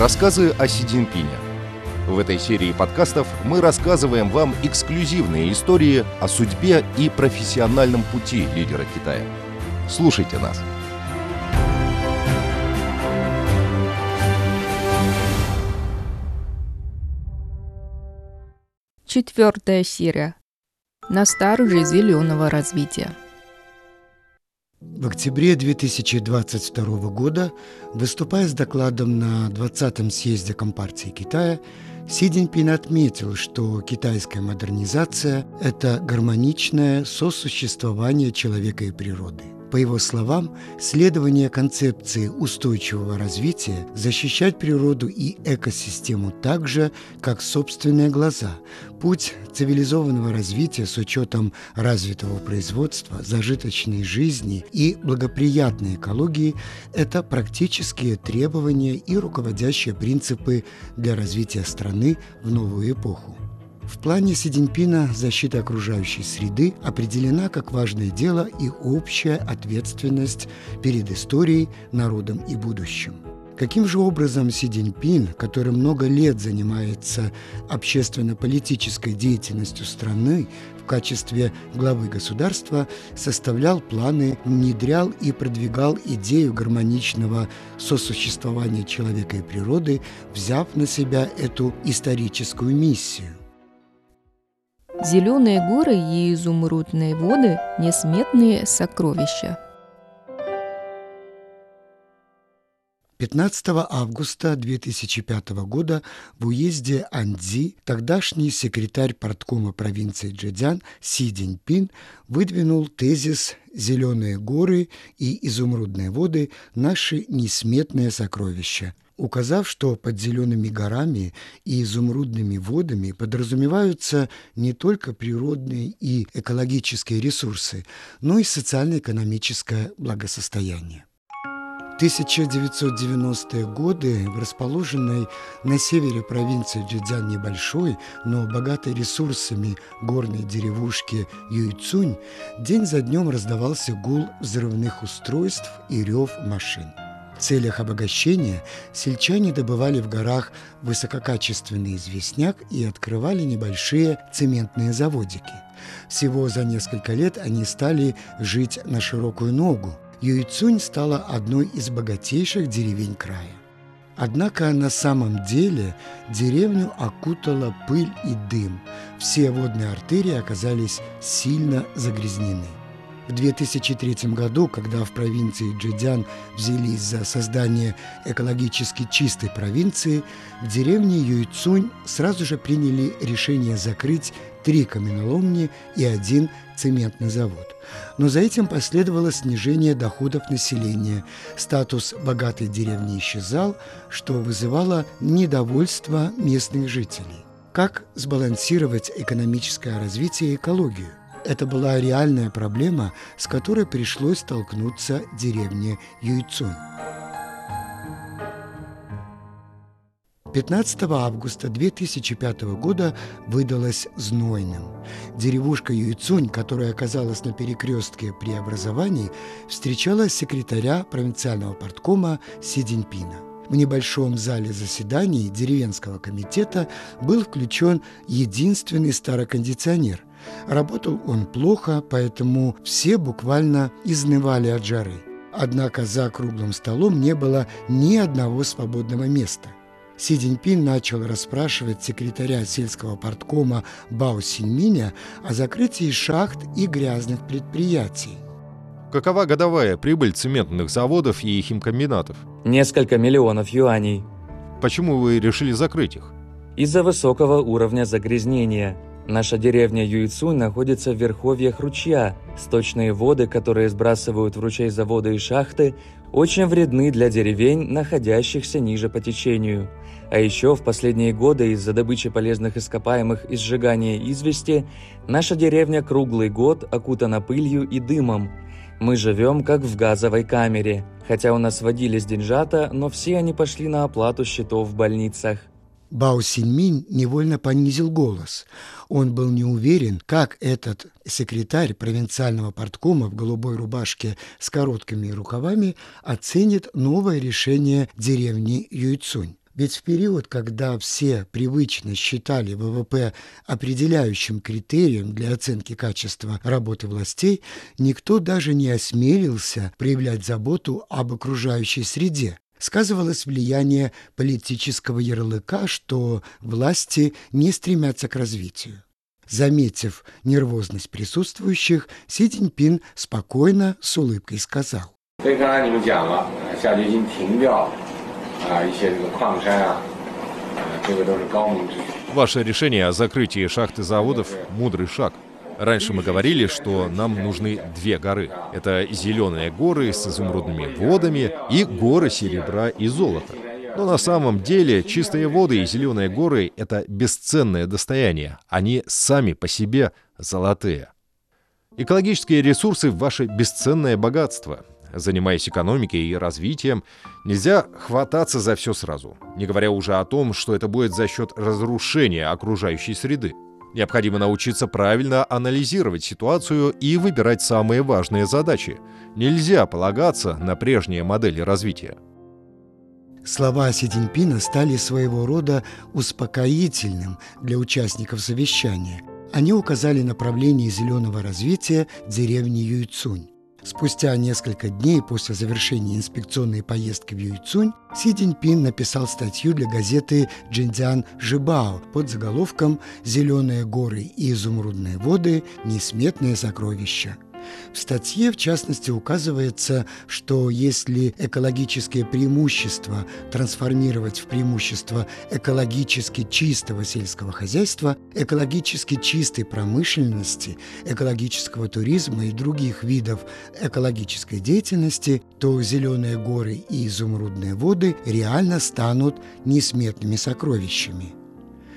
Рассказы о Си Цзиньпине. В этой серии подкастов мы рассказываем вам эксклюзивные истории о судьбе и профессиональном пути лидера Китая. Слушайте нас. Четвертая серия. На старже зеленого развития. В октябре 2022 года, выступая с докладом на 20-м съезде Компартии Китая, Си Цзиньпин отметил, что китайская модернизация – это гармоничное сосуществование человека и природы – по его словам, следование концепции устойчивого развития защищать природу и экосистему так же, как собственные глаза. Путь цивилизованного развития с учетом развитого производства, зажиточной жизни и благоприятной экологии – это практические требования и руководящие принципы для развития страны в новую эпоху. В плане Си Цзиньпина защита окружающей среды определена как важное дело и общая ответственность перед историей, народом и будущим. Каким же образом Си Цзиньпин, который много лет занимается общественно-политической деятельностью страны в качестве главы государства, составлял планы, внедрял и продвигал идею гармоничного сосуществования человека и природы, взяв на себя эту историческую миссию? Зеленые горы и изумрудные воды – несметные сокровища. 15 августа 2005 года в уезде Анди тогдашний секретарь порткома провинции Джэцзян Си Диньпин выдвинул тезис «Зеленые горы и изумрудные воды – наши несметные сокровища», указав, что под зелеными горами и изумрудными водами подразумеваются не только природные и экологические ресурсы, но и социально-экономическое благосостояние. 1990-е годы в расположенной на севере провинции Джидзян небольшой, но богатой ресурсами горной деревушке Юйцунь день за днем раздавался гул взрывных устройств и рев машин. Целях обогащения сельчане добывали в горах высококачественный известняк и открывали небольшие цементные заводики. Всего за несколько лет они стали жить на широкую ногу. Юйцунь стала одной из богатейших деревень края. Однако на самом деле деревню окутала пыль и дым. Все водные артерии оказались сильно загрязнены. В 2003 году, когда в провинции Джидян взялись за создание экологически чистой провинции, в деревне Юйцунь сразу же приняли решение закрыть три каменоломни и один цементный завод. Но за этим последовало снижение доходов населения. Статус богатой деревни исчезал, что вызывало недовольство местных жителей. Как сбалансировать экономическое развитие и экологию? Это была реальная проблема, с которой пришлось столкнуться деревне Юйцунь. 15 августа 2005 года выдалось знойным. Деревушка Юйцунь, которая оказалась на перекрестке преобразований, встречала секретаря провинциального порткома Си Цзиньпина. В небольшом зале заседаний деревенского комитета был включен единственный старокондиционер, Работал он плохо, поэтому все буквально изнывали от жары. Однако за круглым столом не было ни одного свободного места. Си Цзиньпин начал расспрашивать секретаря сельского порткома Бао Синьминя о закрытии шахт и грязных предприятий. Какова годовая прибыль цементных заводов и химкомбинатов? Несколько миллионов юаней. Почему вы решили закрыть их? Из-за высокого уровня загрязнения – Наша деревня Юйцунь находится в верховьях ручья. Сточные воды, которые сбрасывают в ручей заводы и шахты, очень вредны для деревень, находящихся ниже по течению. А еще в последние годы из-за добычи полезных ископаемых и сжигания извести наша деревня круглый год окутана пылью и дымом. Мы живем как в газовой камере. Хотя у нас водились деньжата, но все они пошли на оплату счетов в больницах. Бао Синьминь невольно понизил голос. Он был не уверен, как этот секретарь провинциального порткома в голубой рубашке с короткими рукавами оценит новое решение деревни Юйцунь. Ведь в период, когда все привычно считали ВВП определяющим критерием для оценки качества работы властей, никто даже не осмелился проявлять заботу об окружающей среде сказывалось влияние политического ярлыка, что власти не стремятся к развитию. Заметив нервозность присутствующих, Си Цзиньпин спокойно, с улыбкой сказал. Ваше решение о закрытии шахты заводов – мудрый шаг – Раньше мы говорили, что нам нужны две горы. Это зеленые горы с изумрудными водами и горы серебра и золота. Но на самом деле чистые воды и зеленые горы – это бесценное достояние. Они сами по себе золотые. Экологические ресурсы – ваше бесценное богатство. Занимаясь экономикой и развитием, нельзя хвататься за все сразу, не говоря уже о том, что это будет за счет разрушения окружающей среды. Необходимо научиться правильно анализировать ситуацию и выбирать самые важные задачи. Нельзя полагаться на прежние модели развития. Слова Си Цзиньпина стали своего рода успокоительным для участников совещания. Они указали направление зеленого развития деревни Юйцунь. Спустя несколько дней после завершения инспекционной поездки в Юйцунь Си Цзиньпин написал статью для газеты «Джиндзян Жибао» под заголовком «Зеленые горы и изумрудные воды – несметные сокровища». В статье, в частности, указывается, что если экологические преимущества трансформировать в преимущества экологически чистого сельского хозяйства, экологически чистой промышленности, экологического туризма и других видов экологической деятельности, то зеленые горы и изумрудные воды реально станут несметными сокровищами.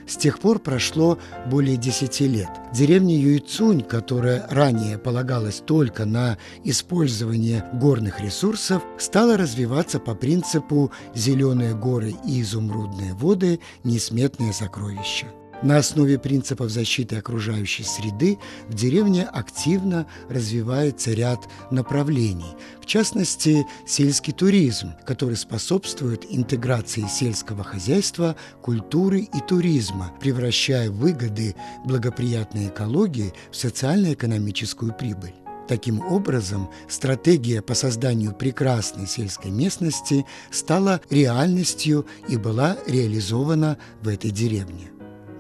С тех пор прошло более 10 лет. Деревня Юйцунь, которая ранее полагалась только на использование горных ресурсов, стала развиваться по принципу «зеленые горы и изумрудные воды – несметные сокровища». На основе принципов защиты окружающей среды в деревне активно развивается ряд направлений, в частности, сельский туризм, который способствует интеграции сельского хозяйства, культуры и туризма, превращая выгоды благоприятной экологии в социально-экономическую прибыль. Таким образом, стратегия по созданию прекрасной сельской местности стала реальностью и была реализована в этой деревне.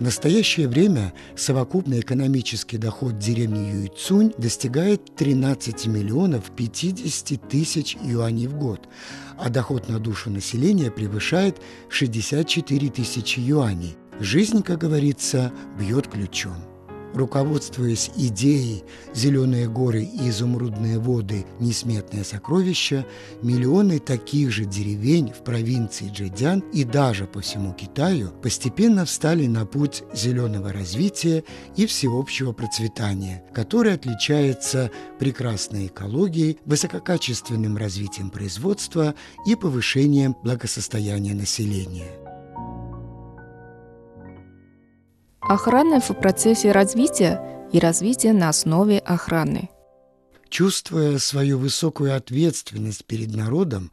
В настоящее время совокупный экономический доход деревни Юйцунь достигает 13 миллионов 50 тысяч юаней в год, а доход на душу населения превышает 64 тысячи юаней. Жизнь, как говорится, бьет ключом. Руководствуясь идеей «Зеленые горы и изумрудные воды – несметное сокровище», миллионы таких же деревень в провинции Джэдян и даже по всему Китаю постепенно встали на путь зеленого развития и всеобщего процветания, который отличается прекрасной экологией, высококачественным развитием производства и повышением благосостояния населения. Охрана в процессе развития и развитие на основе охраны. Чувствуя свою высокую ответственность перед народом,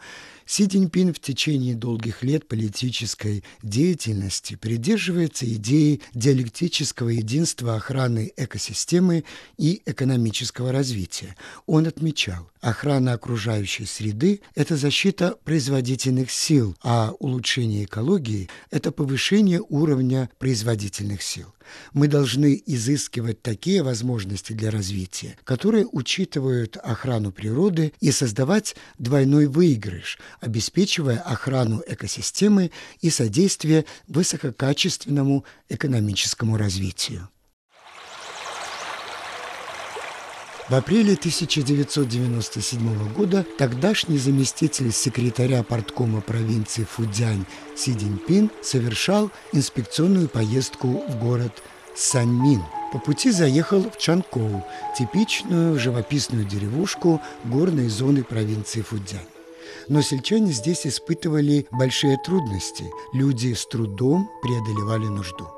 Си Цзиньпин в течение долгих лет политической деятельности придерживается идеи диалектического единства охраны экосистемы и экономического развития. Он отмечал, охрана окружающей среды – это защита производительных сил, а улучшение экологии – это повышение уровня производительных сил. Мы должны изыскивать такие возможности для развития, которые учитывают охрану природы и создавать двойной выигрыш, обеспечивая охрану экосистемы и содействие высококачественному экономическому развитию. В апреле 1997 года тогдашний заместитель секретаря порткома провинции Фудзянь Си Диньпин совершал инспекционную поездку в город Саньмин. По пути заехал в Чанкоу, типичную живописную деревушку горной зоны провинции Фудзянь. Но сельчане здесь испытывали большие трудности. Люди с трудом преодолевали нужду.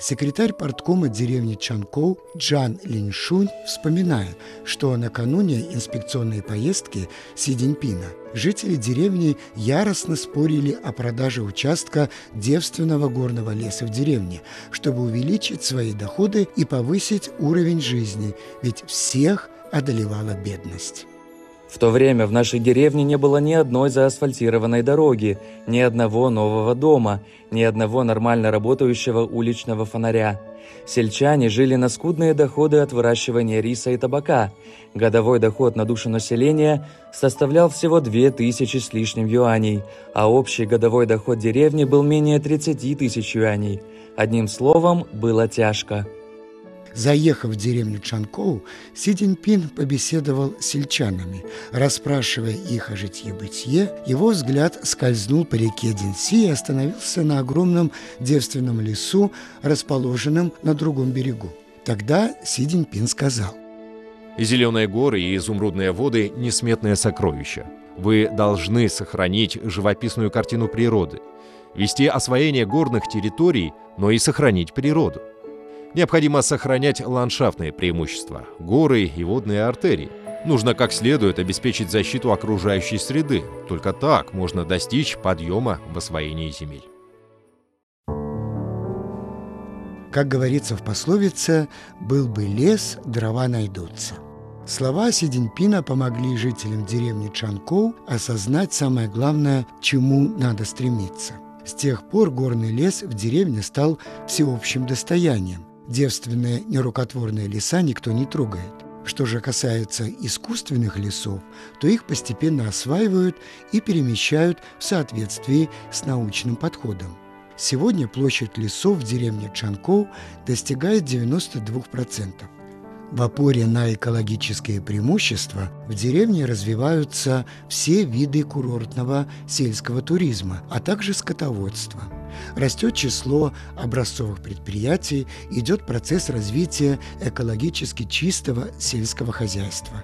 Секретарь порткома деревни Чанкоу Джан Линшунь вспоминает, что накануне инспекционной поездки Си Диньпина жители деревни яростно спорили о продаже участка девственного горного леса в деревне, чтобы увеличить свои доходы и повысить уровень жизни, ведь всех одолевала бедность. В то время в нашей деревне не было ни одной заасфальтированной дороги, ни одного нового дома, ни одного нормально работающего уличного фонаря. Сельчане жили на скудные доходы от выращивания риса и табака. Годовой доход на душу населения составлял всего 2000 с лишним юаней, а общий годовой доход деревни был менее 30 тысяч юаней. Одним словом, было тяжко. Заехав в деревню Чанкоу, Си Цзиньпин побеседовал с сельчанами. Расспрашивая их о житье-бытие, его взгляд скользнул по реке Динси и остановился на огромном девственном лесу, расположенном на другом берегу. Тогда Си Цзиньпин сказал, зеленые горы и изумрудные воды – несметное сокровище. Вы должны сохранить живописную картину природы, вести освоение горных территорий, но и сохранить природу. Необходимо сохранять ландшафтные преимущества, горы и водные артерии. Нужно как следует обеспечить защиту окружающей среды. Только так можно достичь подъема в освоении земель. Как говорится в пословице, «был бы лес, дрова найдутся». Слова Сидинпина помогли жителям деревни Чанкоу осознать самое главное, чему надо стремиться. С тех пор горный лес в деревне стал всеобщим достоянием, Девственные нерукотворные леса никто не трогает. Что же касается искусственных лесов, то их постепенно осваивают и перемещают в соответствии с научным подходом. Сегодня площадь лесов в деревне Чанкоу достигает 92%. В опоре на экологические преимущества в деревне развиваются все виды курортного сельского туризма, а также скотоводства – Растет число образцовых предприятий, идет процесс развития экологически чистого сельского хозяйства.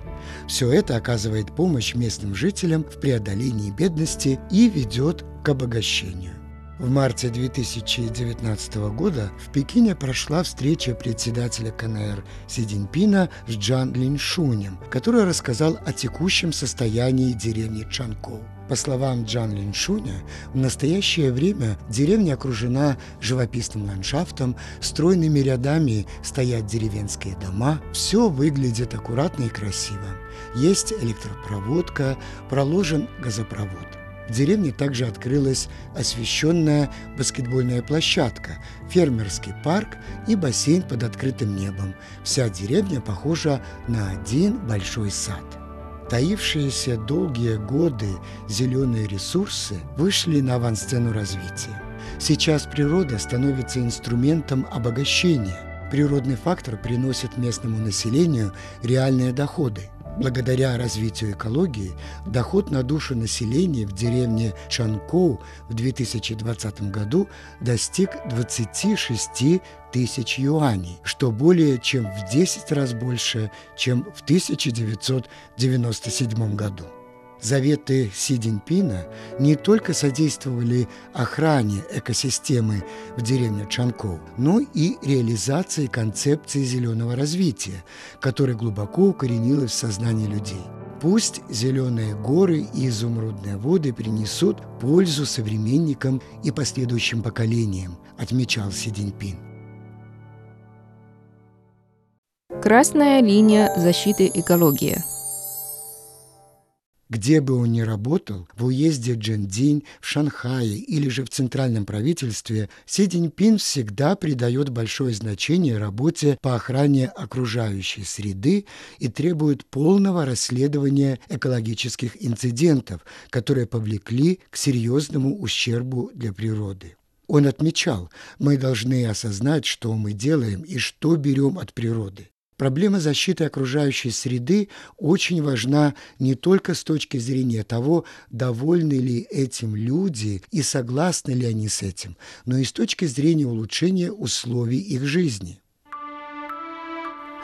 Все это оказывает помощь местным жителям в преодолении бедности и ведет к обогащению. В марте 2019 года в Пекине прошла встреча председателя КНР Си Цзиньпина с Джан Линшунем, который рассказал о текущем состоянии деревни Чанкоу. По словам Джан Линшуня, в настоящее время деревня окружена живописным ландшафтом, стройными рядами стоят деревенские дома, все выглядит аккуратно и красиво. Есть электропроводка, проложен газопровод. В деревне также открылась освещенная баскетбольная площадка, фермерский парк и бассейн под открытым небом. Вся деревня похожа на один большой сад. Таившиеся долгие годы зеленые ресурсы вышли на авансцену развития. Сейчас природа становится инструментом обогащения. Природный фактор приносит местному населению реальные доходы – Благодаря развитию экологии доход на душу населения в деревне Чанкоу в 2020 году достиг 26 тысяч юаней, что более чем в 10 раз больше, чем в 1997 году. Заветы Си Цзиньпина не только содействовали охране экосистемы в деревне Чанкоу, но и реализации концепции зеленого развития, которая глубоко укоренилась в сознании людей. Пусть зеленые горы и изумрудные воды принесут пользу современникам и последующим поколениям, отмечал Си Цзиньпин. Красная линия защиты экологии – где бы он ни работал, в уезде Джендинь, в Шанхае или же в центральном правительстве, Си Цзиньпин всегда придает большое значение работе по охране окружающей среды и требует полного расследования экологических инцидентов, которые повлекли к серьезному ущербу для природы. Он отмечал, мы должны осознать, что мы делаем и что берем от природы. Проблема защиты окружающей среды очень важна не только с точки зрения того, довольны ли этим люди и согласны ли они с этим, но и с точки зрения улучшения условий их жизни.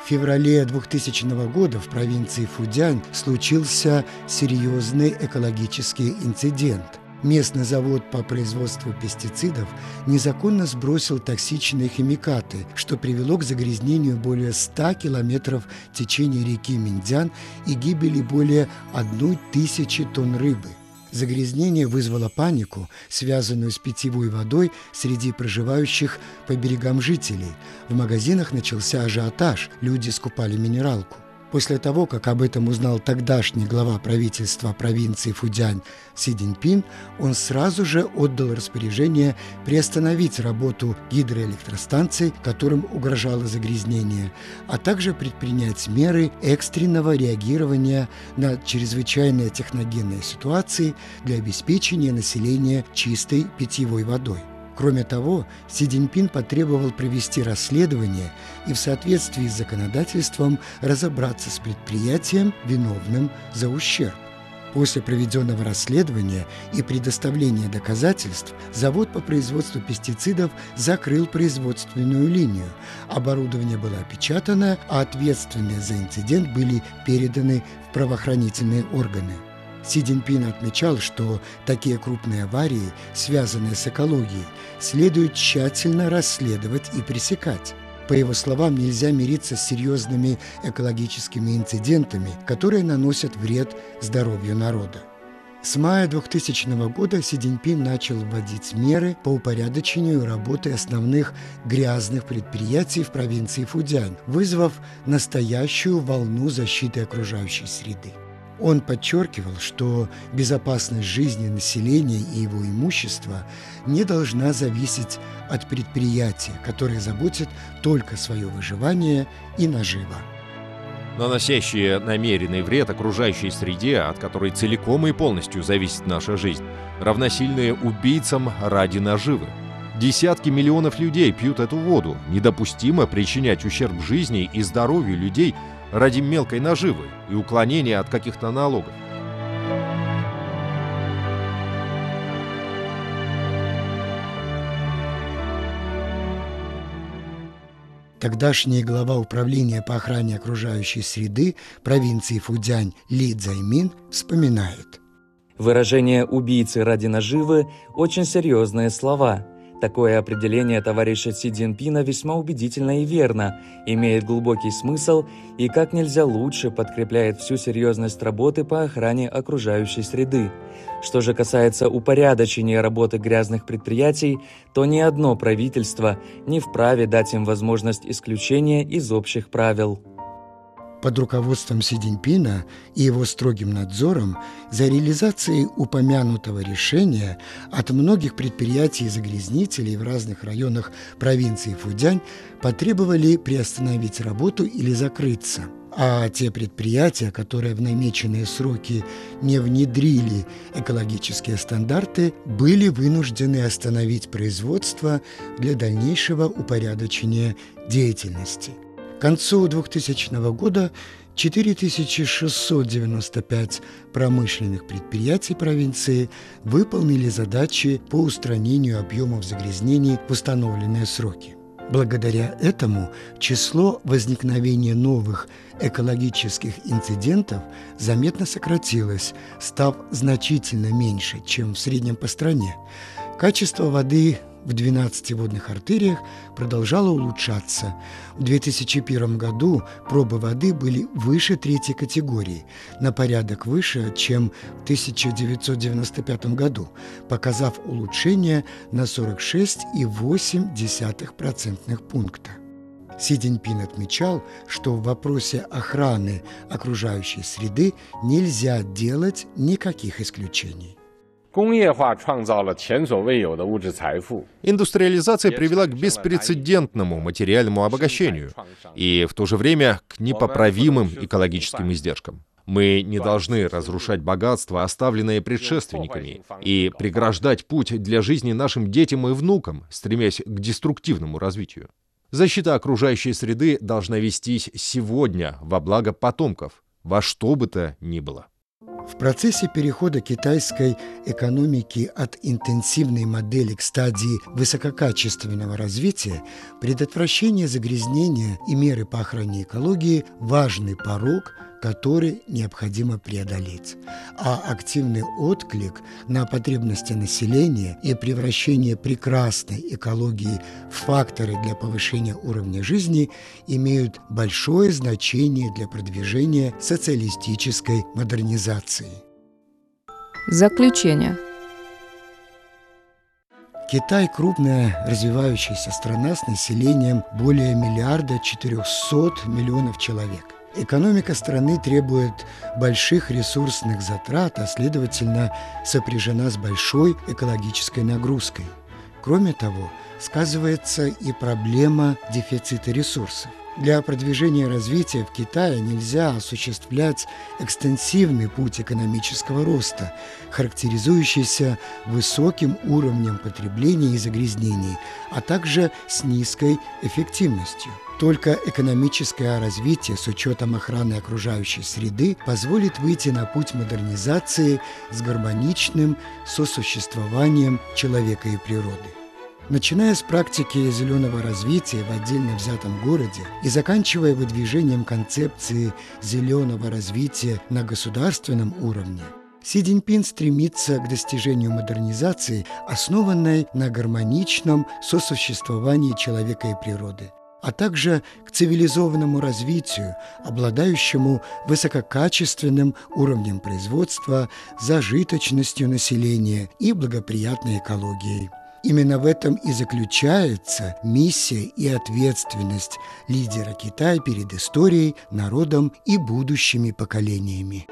В феврале 2000 года в провинции Фудянь случился серьезный экологический инцидент. Местный завод по производству пестицидов незаконно сбросил токсичные химикаты, что привело к загрязнению более 100 километров течения реки Миндзян и гибели более одной тысячи тонн рыбы. Загрязнение вызвало панику, связанную с питьевой водой среди проживающих по берегам жителей. В магазинах начался ажиотаж, люди скупали минералку. После того, как об этом узнал тогдашний глава правительства провинции Фудянь Си Диньпин, он сразу же отдал распоряжение приостановить работу гидроэлектростанций, которым угрожало загрязнение, а также предпринять меры экстренного реагирования на чрезвычайные техногенные ситуации для обеспечения населения чистой питьевой водой. Кроме того, Си Цзиньпин потребовал провести расследование и в соответствии с законодательством разобраться с предприятием, виновным за ущерб. После проведенного расследования и предоставления доказательств завод по производству пестицидов закрыл производственную линию. Оборудование было опечатано, а ответственные за инцидент были переданы в правоохранительные органы. Си Цзиньпин отмечал, что такие крупные аварии, связанные с экологией, следует тщательно расследовать и пресекать. По его словам, нельзя мириться с серьезными экологическими инцидентами, которые наносят вред здоровью народа. С мая 2000 года Си Цзиньпин начал вводить меры по упорядочению работы основных грязных предприятий в провинции Фудзянь, вызвав настоящую волну защиты окружающей среды. Он подчеркивал, что безопасность жизни населения и его имущества не должна зависеть от предприятия, которое заботит только свое выживание и наживо. Наносящие намеренный вред окружающей среде, от которой целиком и полностью зависит наша жизнь, равносильные убийцам ради наживы. Десятки миллионов людей пьют эту воду. Недопустимо причинять ущерб жизни и здоровью людей – ради мелкой наживы и уклонения от каких-то налогов. Тогдашний глава управления по охране окружающей среды провинции Фудзянь Ли Цзаймин вспоминает. Выражение «убийцы ради наживы» – очень серьезные слова – Такое определение товарища Си Цзиньпина весьма убедительно и верно, имеет глубокий смысл и как нельзя лучше подкрепляет всю серьезность работы по охране окружающей среды. Что же касается упорядочения работы грязных предприятий, то ни одно правительство не вправе дать им возможность исключения из общих правил под руководством Си Цзиньпина и его строгим надзором за реализацией упомянутого решения от многих предприятий и загрязнителей в разных районах провинции Фудянь потребовали приостановить работу или закрыться. А те предприятия, которые в намеченные сроки не внедрили экологические стандарты, были вынуждены остановить производство для дальнейшего упорядочения деятельности – концу 2000 года 4695 промышленных предприятий провинции выполнили задачи по устранению объемов загрязнений в установленные сроки. Благодаря этому число возникновения новых экологических инцидентов заметно сократилось, став значительно меньше, чем в среднем по стране. Качество воды в 12 водных артериях продолжала улучшаться. В 2001 году пробы воды были выше третьей категории, на порядок выше, чем в 1995 году, показав улучшение на 46,8% пункта. Си Цзиньпин отмечал, что в вопросе охраны окружающей среды нельзя делать никаких исключений. Индустриализация привела к беспрецедентному материальному обогащению и в то же время к непоправимым экологическим издержкам. Мы не должны разрушать богатство, оставленное предшественниками, и преграждать путь для жизни нашим детям и внукам, стремясь к деструктивному развитию. Защита окружающей среды должна вестись сегодня во благо потомков, во что бы то ни было. В процессе перехода китайской экономики от интенсивной модели к стадии высококачественного развития предотвращение загрязнения и меры по охране экологии – важный порог который необходимо преодолеть. А активный отклик на потребности населения и превращение прекрасной экологии в факторы для повышения уровня жизни имеют большое значение для продвижения социалистической модернизации. Заключение. Китай – крупная развивающаяся страна с населением более миллиарда 400 миллионов человек. Экономика страны требует больших ресурсных затрат, а следовательно сопряжена с большой экологической нагрузкой. Кроме того, сказывается и проблема дефицита ресурсов. Для продвижения развития в Китае нельзя осуществлять экстенсивный путь экономического роста, характеризующийся высоким уровнем потребления и загрязнений, а также с низкой эффективностью. Только экономическое развитие с учетом охраны окружающей среды позволит выйти на путь модернизации с гармоничным сосуществованием человека и природы. Начиная с практики зеленого развития в отдельно взятом городе и заканчивая выдвижением концепции зеленого развития на государственном уровне, Си Цзиньпин стремится к достижению модернизации, основанной на гармоничном сосуществовании человека и природы, а также к цивилизованному развитию, обладающему высококачественным уровнем производства, зажиточностью населения и благоприятной экологией. Именно в этом и заключается миссия и ответственность лидера Китая перед историей, народом и будущими поколениями.